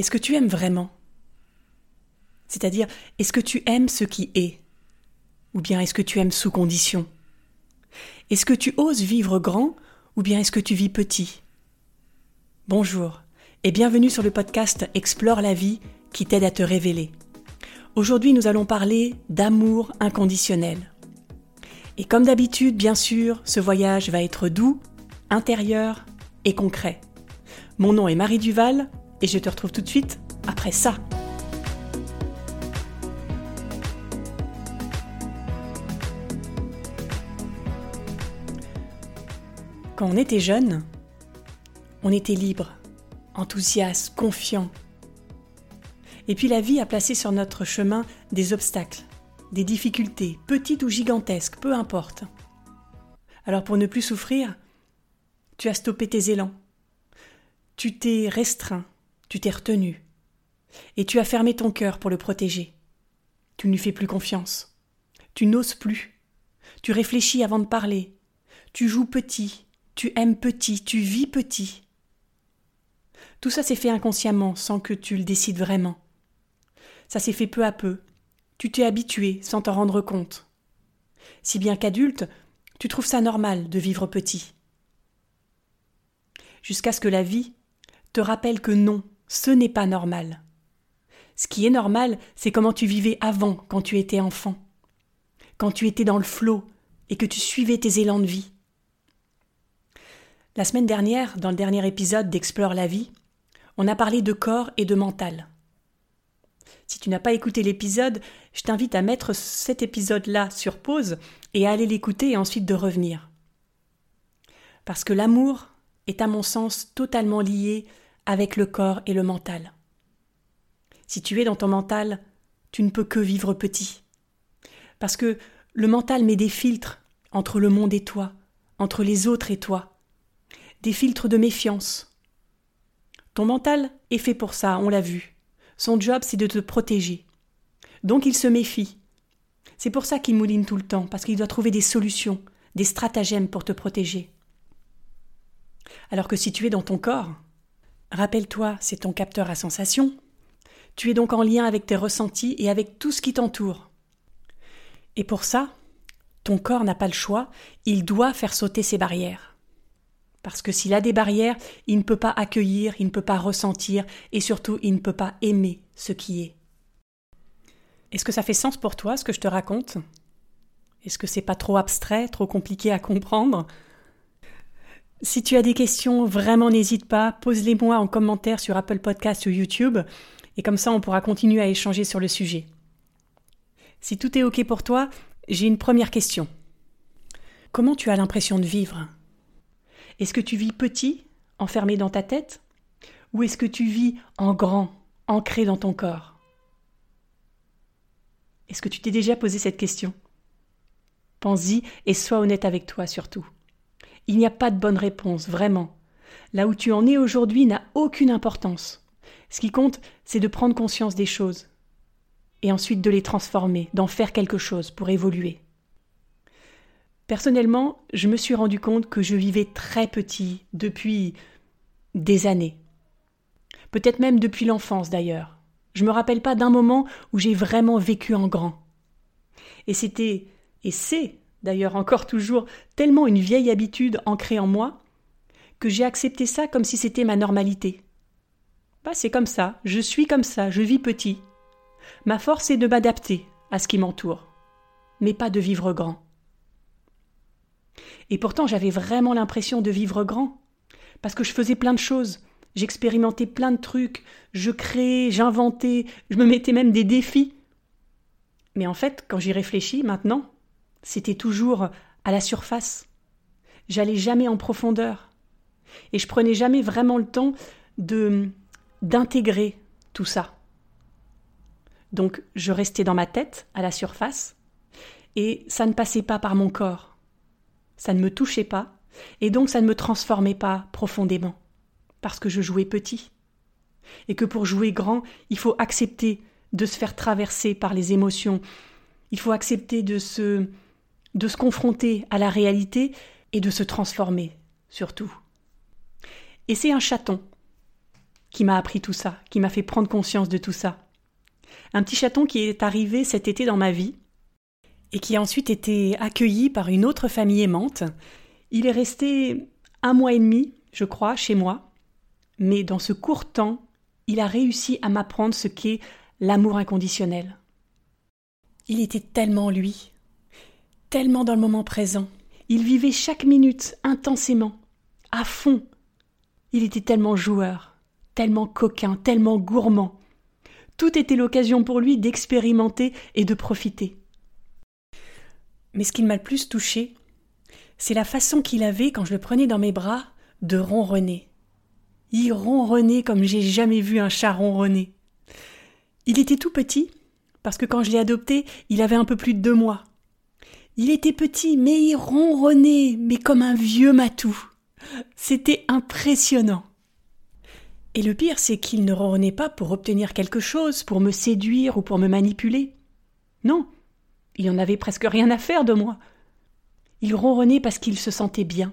Est-ce que tu aimes vraiment? C'est-à-dire, est-ce que tu aimes ce qui est? Ou bien est-ce que tu aimes sous condition? Est-ce que tu oses vivre grand? Ou bien est-ce que tu vis petit? Bonjour et bienvenue sur le podcast Explore la vie qui t'aide à te révéler. Aujourd'hui nous allons parler d'amour inconditionnel. Et comme d'habitude, bien sûr, ce voyage va être doux, intérieur et concret. Mon nom est Marie Duval et je te retrouve tout de suite après ça. Quand on était jeune, on était libre, enthousiaste, confiant. Et puis la vie a placé sur notre chemin des obstacles, des difficultés, petites ou gigantesques, peu importe. Alors pour ne plus souffrir, tu as stoppé tes élans. Tu t'es restreint, tu t'es retenu, et tu as fermé ton cœur pour le protéger. Tu ne lui fais plus confiance. Tu n'oses plus. Tu réfléchis avant de parler. Tu joues petit. Tu aimes petit. Tu vis petit. Tout ça s'est fait inconsciemment, sans que tu le décides vraiment. Ça s'est fait peu à peu. Tu t'es habitué sans t'en rendre compte. Si bien qu'adulte, tu trouves ça normal de vivre petit. Jusqu'à ce que la vie te rappelle que non, ce n'est pas normal. Ce qui est normal, c'est comment tu vivais avant, quand tu étais enfant, quand tu étais dans le flot et que tu suivais tes élans de vie. La semaine dernière, dans le dernier épisode d'Explore la vie, on a parlé de corps et de mental. Si tu n'as pas écouté l'épisode, je t'invite à mettre cet épisode-là sur pause et à aller l'écouter et ensuite de revenir. Parce que l'amour est à mon sens totalement lié avec le corps et le mental. Si tu es dans ton mental, tu ne peux que vivre petit. Parce que le mental met des filtres entre le monde et toi, entre les autres et toi, des filtres de méfiance. Ton mental est fait pour ça, on l'a vu. Son job, c'est de te protéger. Donc il se méfie. C'est pour ça qu'il mouline tout le temps, parce qu'il doit trouver des solutions, des stratagèmes pour te protéger. Alors que si tu es dans ton corps, Rappelle-toi, c'est ton capteur à sensation. Tu es donc en lien avec tes ressentis et avec tout ce qui t'entoure. Et pour ça, ton corps n'a pas le choix, il doit faire sauter ses barrières. Parce que s'il a des barrières, il ne peut pas accueillir, il ne peut pas ressentir, et surtout il ne peut pas aimer ce qui est. Est-ce que ça fait sens pour toi ce que je te raconte? Est-ce que c'est pas trop abstrait, trop compliqué à comprendre? Si tu as des questions, vraiment n'hésite pas, pose-les-moi en commentaire sur Apple Podcast ou YouTube, et comme ça on pourra continuer à échanger sur le sujet. Si tout est OK pour toi, j'ai une première question. Comment tu as l'impression de vivre? Est-ce que tu vis petit, enfermé dans ta tête? Ou est-ce que tu vis en grand, ancré dans ton corps? Est-ce que tu t'es déjà posé cette question? Pense-y et sois honnête avec toi surtout. Il n'y a pas de bonne réponse, vraiment. Là où tu en es aujourd'hui n'a aucune importance. Ce qui compte, c'est de prendre conscience des choses, et ensuite de les transformer, d'en faire quelque chose pour évoluer. Personnellement, je me suis rendu compte que je vivais très petit depuis des années. Peut-être même depuis l'enfance d'ailleurs. Je me rappelle pas d'un moment où j'ai vraiment vécu en grand. Et c'était, et c'est d'ailleurs encore toujours tellement une vieille habitude ancrée en moi, que j'ai accepté ça comme si c'était ma normalité. Bah, c'est comme ça, je suis comme ça, je vis petit. Ma force est de m'adapter à ce qui m'entoure, mais pas de vivre grand. Et pourtant j'avais vraiment l'impression de vivre grand, parce que je faisais plein de choses, j'expérimentais plein de trucs, je créais, j'inventais, je me mettais même des défis. Mais en fait, quand j'y réfléchis maintenant, c'était toujours à la surface. J'allais jamais en profondeur. Et je prenais jamais vraiment le temps de d'intégrer tout ça. Donc je restais dans ma tête, à la surface, et ça ne passait pas par mon corps. Ça ne me touchait pas, et donc ça ne me transformait pas profondément, parce que je jouais petit. Et que pour jouer grand, il faut accepter de se faire traverser par les émotions, il faut accepter de se de se confronter à la réalité et de se transformer, surtout. Et c'est un chaton qui m'a appris tout ça, qui m'a fait prendre conscience de tout ça. Un petit chaton qui est arrivé cet été dans ma vie et qui a ensuite été accueilli par une autre famille aimante. Il est resté un mois et demi, je crois, chez moi, mais dans ce court temps, il a réussi à m'apprendre ce qu'est l'amour inconditionnel. Il était tellement lui, tellement dans le moment présent. Il vivait chaque minute intensément, à fond. Il était tellement joueur, tellement coquin, tellement gourmand. Tout était l'occasion pour lui d'expérimenter et de profiter. Mais ce qui m'a le plus touché, c'est la façon qu'il avait, quand je le prenais dans mes bras, de ronronner. Il ronronnait comme j'ai jamais vu un chat ronronner. Il était tout petit, parce que quand je l'ai adopté, il avait un peu plus de deux mois. Il était petit, mais il ronronnait, mais comme un vieux matou. C'était impressionnant. Et le pire, c'est qu'il ne ronronnait pas pour obtenir quelque chose, pour me séduire ou pour me manipuler. Non, il en avait presque rien à faire de moi. Il ronronnait parce qu'il se sentait bien,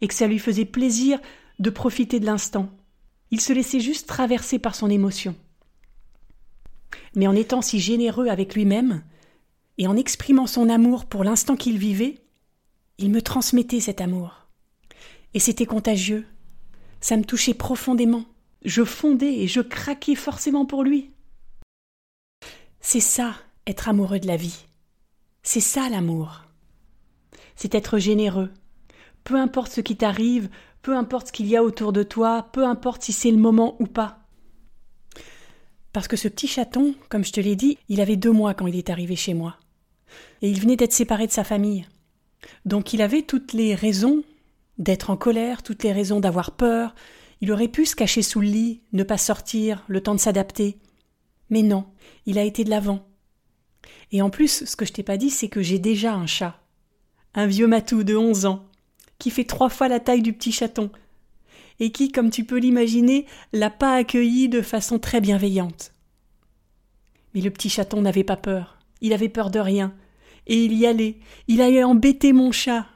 et que ça lui faisait plaisir de profiter de l'instant. Il se laissait juste traverser par son émotion. Mais en étant si généreux avec lui-même, et en exprimant son amour pour l'instant qu'il vivait, il me transmettait cet amour. Et c'était contagieux. Ça me touchait profondément. Je fondais et je craquais forcément pour lui. C'est ça, être amoureux de la vie. C'est ça l'amour. C'est être généreux. Peu importe ce qui t'arrive, peu importe ce qu'il y a autour de toi, peu importe si c'est le moment ou pas. Parce que ce petit chaton, comme je te l'ai dit, il avait deux mois quand il est arrivé chez moi. Et il venait d'être séparé de sa famille. Donc il avait toutes les raisons d'être en colère, toutes les raisons d'avoir peur. Il aurait pu se cacher sous le lit, ne pas sortir, le temps de s'adapter. Mais non, il a été de l'avant. Et en plus, ce que je t'ai pas dit, c'est que j'ai déjà un chat. Un vieux matou de onze ans, qui fait trois fois la taille du petit chaton, et qui, comme tu peux l'imaginer, l'a pas accueilli de façon très bienveillante. Mais le petit chaton n'avait pas peur, il avait peur de rien, et il y allait, il allait embêter mon chat.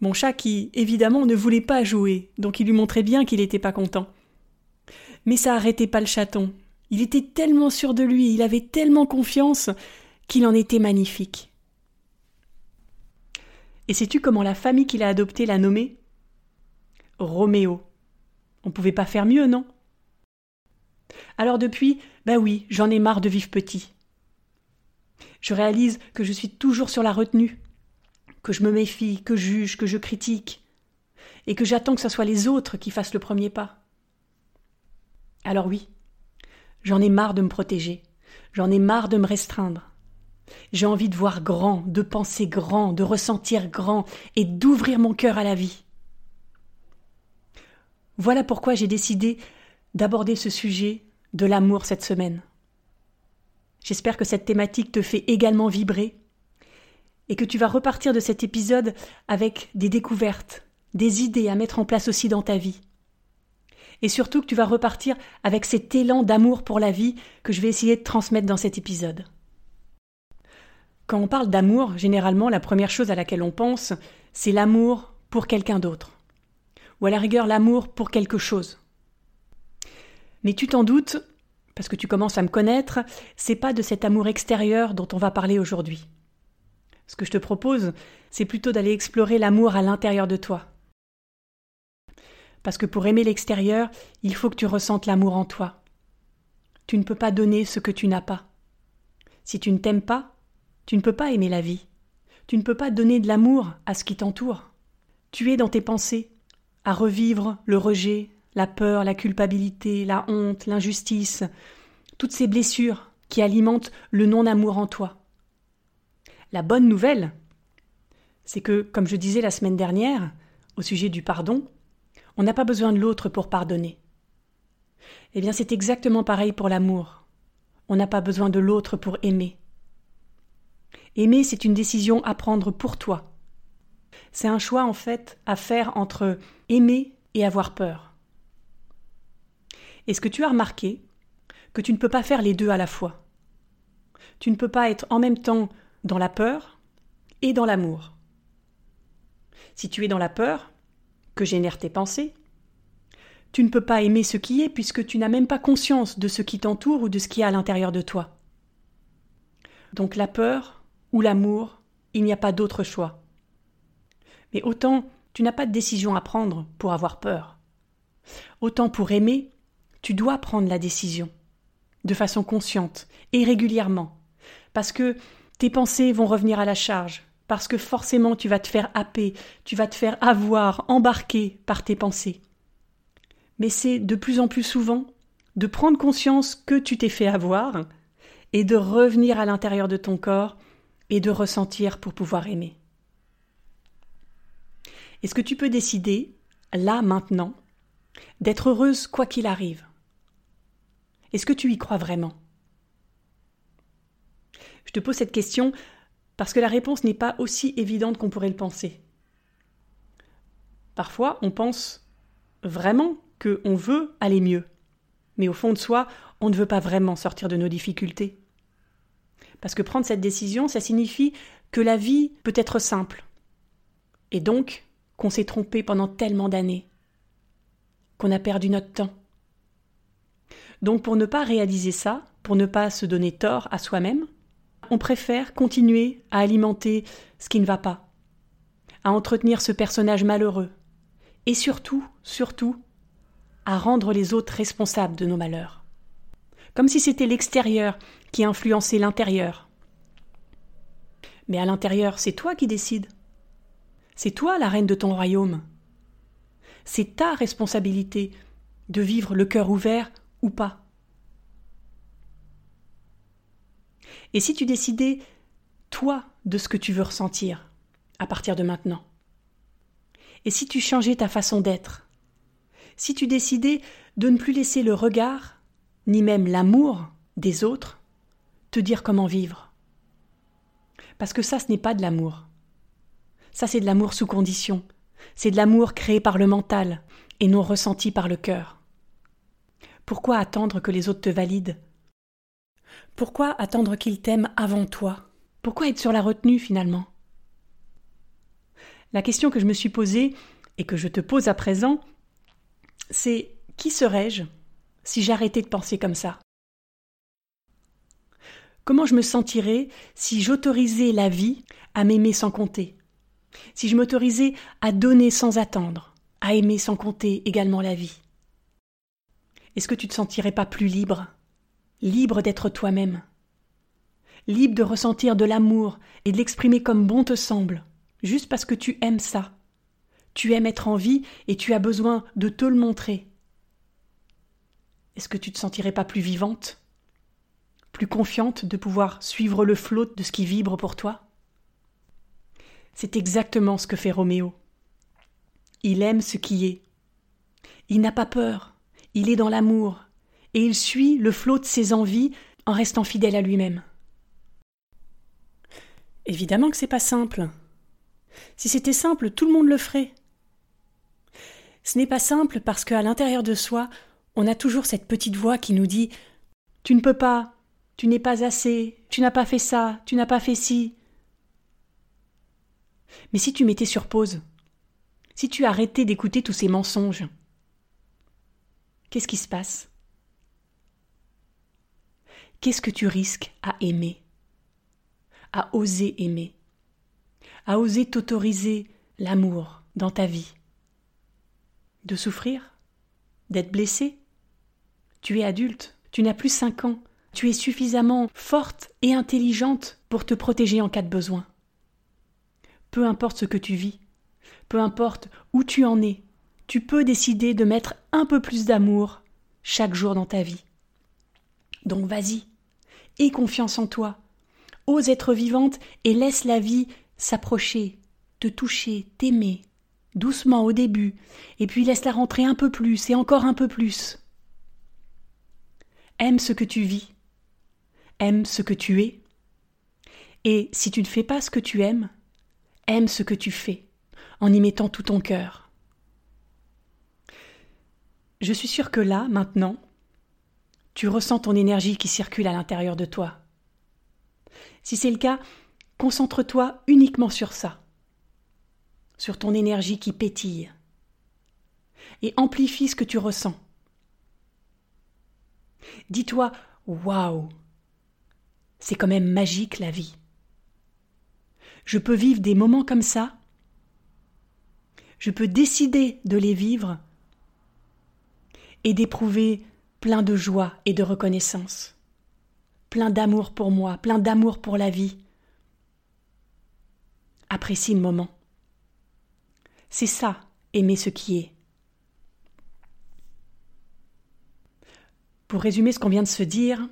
Mon chat qui, évidemment, ne voulait pas jouer, donc il lui montrait bien qu'il n'était pas content. Mais ça arrêtait pas le chaton. Il était tellement sûr de lui, il avait tellement confiance qu'il en était magnifique. Et sais-tu comment la famille qu'il a adoptée l'a nommé? Roméo. On pouvait pas faire mieux, non? Alors depuis, ben oui, j'en ai marre de vivre petit. Je réalise que je suis toujours sur la retenue, que je me méfie, que je juge, que je critique, et que j'attends que ce soit les autres qui fassent le premier pas. Alors oui, j'en ai marre de me protéger, j'en ai marre de me restreindre. J'ai envie de voir grand, de penser grand, de ressentir grand et d'ouvrir mon cœur à la vie. Voilà pourquoi j'ai décidé d'aborder ce sujet de l'amour cette semaine. J'espère que cette thématique te fait également vibrer et que tu vas repartir de cet épisode avec des découvertes, des idées à mettre en place aussi dans ta vie. Et surtout que tu vas repartir avec cet élan d'amour pour la vie que je vais essayer de transmettre dans cet épisode. Quand on parle d'amour, généralement, la première chose à laquelle on pense, c'est l'amour pour quelqu'un d'autre. Ou à la rigueur, l'amour pour quelque chose. Mais tu t'en doutes, parce que tu commences à me connaître, c'est pas de cet amour extérieur dont on va parler aujourd'hui. Ce que je te propose, c'est plutôt d'aller explorer l'amour à l'intérieur de toi. Parce que pour aimer l'extérieur, il faut que tu ressentes l'amour en toi. Tu ne peux pas donner ce que tu n'as pas. Si tu ne t'aimes pas, tu ne peux pas aimer la vie. Tu ne peux pas donner de l'amour à ce qui t'entoure. Tu es dans tes pensées, à revivre le rejet, la peur, la culpabilité, la honte, l'injustice, toutes ces blessures qui alimentent le non-amour en toi. La bonne nouvelle, c'est que, comme je disais la semaine dernière, au sujet du pardon, on n'a pas besoin de l'autre pour pardonner. Eh bien, c'est exactement pareil pour l'amour. On n'a pas besoin de l'autre pour aimer. Aimer, c'est une décision à prendre pour toi. C'est un choix, en fait, à faire entre aimer et avoir peur. Est-ce que tu as remarqué que tu ne peux pas faire les deux à la fois? Tu ne peux pas être en même temps dans la peur et dans l'amour. Si tu es dans la peur, que génèrent tes pensées, tu ne peux pas aimer ce qui est puisque tu n'as même pas conscience de ce qui t'entoure ou de ce qui est à l'intérieur de toi. Donc la peur ou l'amour, il n'y a pas d'autre choix. Mais autant tu n'as pas de décision à prendre pour avoir peur. Autant pour aimer, tu dois prendre la décision, de façon consciente et régulièrement, parce que tes pensées vont revenir à la charge, parce que forcément tu vas te faire happer, tu vas te faire avoir, embarquer par tes pensées. Mais c'est de plus en plus souvent de prendre conscience que tu t'es fait avoir et de revenir à l'intérieur de ton corps et de ressentir pour pouvoir aimer. Est-ce que tu peux décider, là maintenant, d'être heureuse quoi qu'il arrive? Est-ce que tu y crois vraiment? Je te pose cette question parce que la réponse n'est pas aussi évidente qu'on pourrait le penser. Parfois, on pense vraiment qu'on veut aller mieux, mais au fond de soi, on ne veut pas vraiment sortir de nos difficultés. Parce que prendre cette décision, ça signifie que la vie peut être simple, et donc qu'on s'est trompé pendant tellement d'années, qu'on a perdu notre temps. Donc pour ne pas réaliser ça, pour ne pas se donner tort à soi-même, on préfère continuer à alimenter ce qui ne va pas, à entretenir ce personnage malheureux, et surtout, surtout, à rendre les autres responsables de nos malheurs. Comme si c'était l'extérieur qui influençait l'intérieur. Mais à l'intérieur, c'est toi qui décides. C'est toi la reine de ton royaume. C'est ta responsabilité de vivre le cœur ouvert ou pas. Et si tu décidais, toi, de ce que tu veux ressentir à partir de maintenant Et si tu changeais ta façon d'être Si tu décidais de ne plus laisser le regard, ni même l'amour des autres, te dire comment vivre Parce que ça, ce n'est pas de l'amour. Ça, c'est de l'amour sous condition. C'est de l'amour créé par le mental et non ressenti par le cœur. Pourquoi attendre que les autres te valident? Pourquoi attendre qu'ils t'aiment avant toi? Pourquoi être sur la retenue finalement? La question que je me suis posée et que je te pose à présent, c'est qui serais-je si j'arrêtais de penser comme ça? Comment je me sentirais si j'autorisais la vie à m'aimer sans compter? Si je m'autorisais à donner sans attendre, à aimer sans compter également la vie? Est-ce que tu te sentirais pas plus libre? Libre d'être toi-même Libre de ressentir de l'amour et de l'exprimer comme bon te semble, juste parce que tu aimes ça. Tu aimes être en vie et tu as besoin de te le montrer. Est-ce que tu te sentirais pas plus vivante? Plus confiante de pouvoir suivre le flot de ce qui vibre pour toi? C'est exactement ce que fait Roméo. Il aime ce qui est. Il n'a pas peur, il est dans l'amour, et il suit le flot de ses envies en restant fidèle à lui-même. Évidemment que c'est pas simple. Si c'était simple, tout le monde le ferait. Ce n'est pas simple parce qu'à l'intérieur de soi, on a toujours cette petite voix qui nous dit Tu ne peux pas, tu n'es pas assez, tu n'as pas fait ça, tu n'as pas fait ci, mais si tu mettais sur pause, si tu arrêtais d'écouter tous ces mensonges, qu'est-ce qui se passe? Qu'est-ce que tu risques à aimer? À oser aimer? À oser t'autoriser l'amour dans ta vie? De souffrir? D'être blessé? Tu es adulte, tu n'as plus cinq ans, tu es suffisamment forte et intelligente pour te protéger en cas de besoin? Peu importe ce que tu vis, peu importe où tu en es, tu peux décider de mettre un peu plus d'amour chaque jour dans ta vie. Donc vas-y, aie confiance en toi, ose être vivante et laisse la vie s'approcher, te toucher, t'aimer, doucement au début, et puis laisse-la rentrer un peu plus et encore un peu plus. Aime ce que tu vis, aime ce que tu es, et si tu ne fais pas ce que tu aimes, Aime ce que tu fais, en y mettant tout ton cœur. Je suis sûre que là, maintenant, tu ressens ton énergie qui circule à l'intérieur de toi. Si c'est le cas, concentre-toi uniquement sur ça, sur ton énergie qui pétille. et amplifie ce que tu ressens. Dis-toi Waouh C'est quand même magique la vie. Je peux vivre des moments comme ça. Je peux décider de les vivre et d'éprouver plein de joie et de reconnaissance, plein d'amour pour moi, plein d'amour pour la vie. Apprécie le moment. C'est ça, aimer ce qui est. Pour résumer ce qu'on vient de se dire,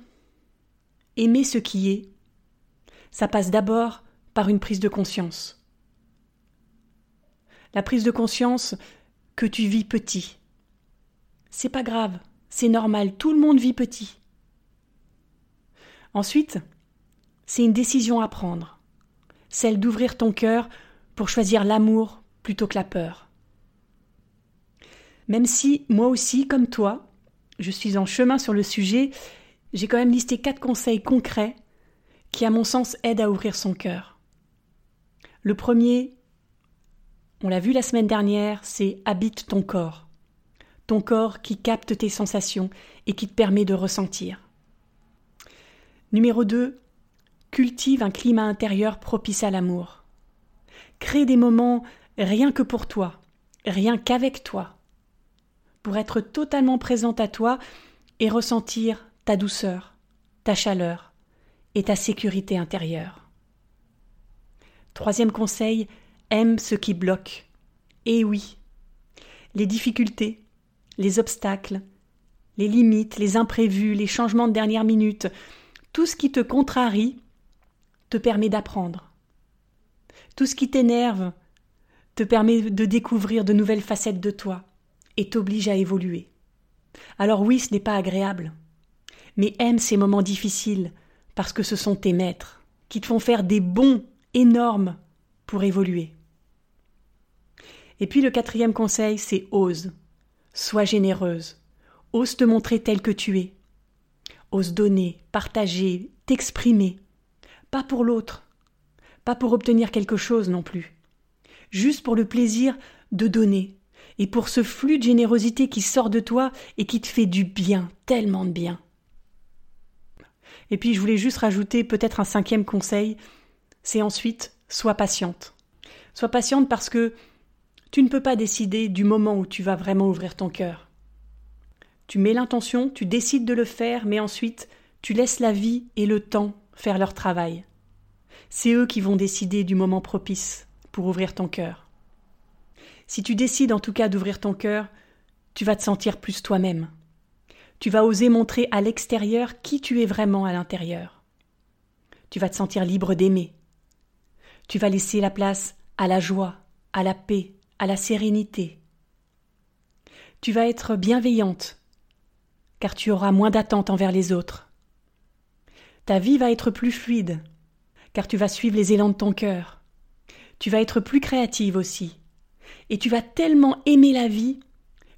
aimer ce qui est, ça passe d'abord par une prise de conscience. La prise de conscience que tu vis petit. C'est pas grave, c'est normal, tout le monde vit petit. Ensuite, c'est une décision à prendre, celle d'ouvrir ton cœur pour choisir l'amour plutôt que la peur. Même si, moi aussi, comme toi, je suis en chemin sur le sujet, j'ai quand même listé quatre conseils concrets qui, à mon sens, aident à ouvrir son cœur. Le premier, on l'a vu la semaine dernière, c'est habite ton corps. Corps qui capte tes sensations et qui te permet de ressentir. Numéro 2, cultive un climat intérieur propice à l'amour. Crée des moments rien que pour toi, rien qu'avec toi, pour être totalement présente à toi et ressentir ta douceur, ta chaleur et ta sécurité intérieure. Troisième conseil, aime ce qui bloque. Et oui, les difficultés, les obstacles, les limites, les imprévus, les changements de dernière minute, tout ce qui te contrarie te permet d'apprendre. Tout ce qui t'énerve te permet de découvrir de nouvelles facettes de toi et t'oblige à évoluer. Alors oui, ce n'est pas agréable, mais aime ces moments difficiles parce que ce sont tes maîtres qui te font faire des bons énormes pour évoluer. Et puis le quatrième conseil, c'est ose. Sois généreuse. Ose te montrer tel que tu es. Ose donner, partager, t'exprimer. Pas pour l'autre. Pas pour obtenir quelque chose non plus. Juste pour le plaisir de donner, et pour ce flux de générosité qui sort de toi et qui te fait du bien, tellement de bien. Et puis je voulais juste rajouter peut-être un cinquième conseil, c'est ensuite sois patiente. Sois patiente parce que tu ne peux pas décider du moment où tu vas vraiment ouvrir ton cœur. Tu mets l'intention, tu décides de le faire, mais ensuite tu laisses la vie et le temps faire leur travail. C'est eux qui vont décider du moment propice pour ouvrir ton cœur. Si tu décides en tout cas d'ouvrir ton cœur, tu vas te sentir plus toi-même. Tu vas oser montrer à l'extérieur qui tu es vraiment à l'intérieur. Tu vas te sentir libre d'aimer. Tu vas laisser la place à la joie, à la paix, à la sérénité. Tu vas être bienveillante, car tu auras moins d'attentes envers les autres. Ta vie va être plus fluide, car tu vas suivre les élans de ton cœur. Tu vas être plus créative aussi, et tu vas tellement aimer la vie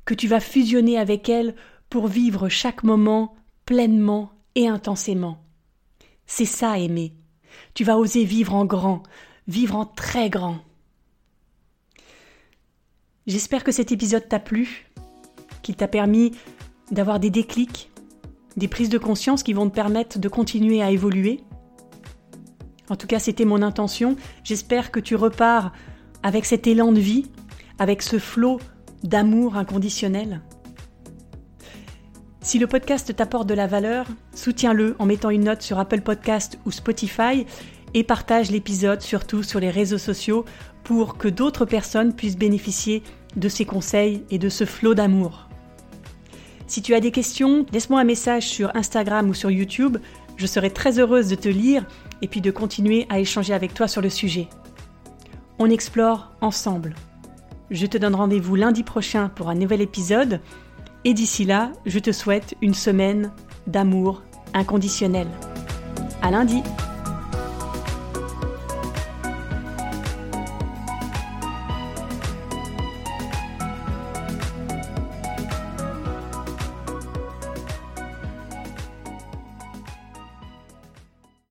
que tu vas fusionner avec elle pour vivre chaque moment pleinement et intensément. C'est ça aimer. Tu vas oser vivre en grand, vivre en très grand. J'espère que cet épisode t'a plu, qu'il t'a permis d'avoir des déclics, des prises de conscience qui vont te permettre de continuer à évoluer. En tout cas, c'était mon intention. J'espère que tu repars avec cet élan de vie, avec ce flot d'amour inconditionnel Si le podcast t'apporte de la valeur, soutiens-le en mettant une note sur Apple Podcast ou Spotify et partage l'épisode surtout sur les réseaux sociaux pour que d'autres personnes puissent bénéficier de ces conseils et de ce flot d'amour. Si tu as des questions, laisse-moi un message sur Instagram ou sur YouTube, je serai très heureuse de te lire et puis de continuer à échanger avec toi sur le sujet. On explore ensemble. Je te donne rendez-vous lundi prochain pour un nouvel épisode. Et d'ici là, je te souhaite une semaine d'amour inconditionnel. À lundi!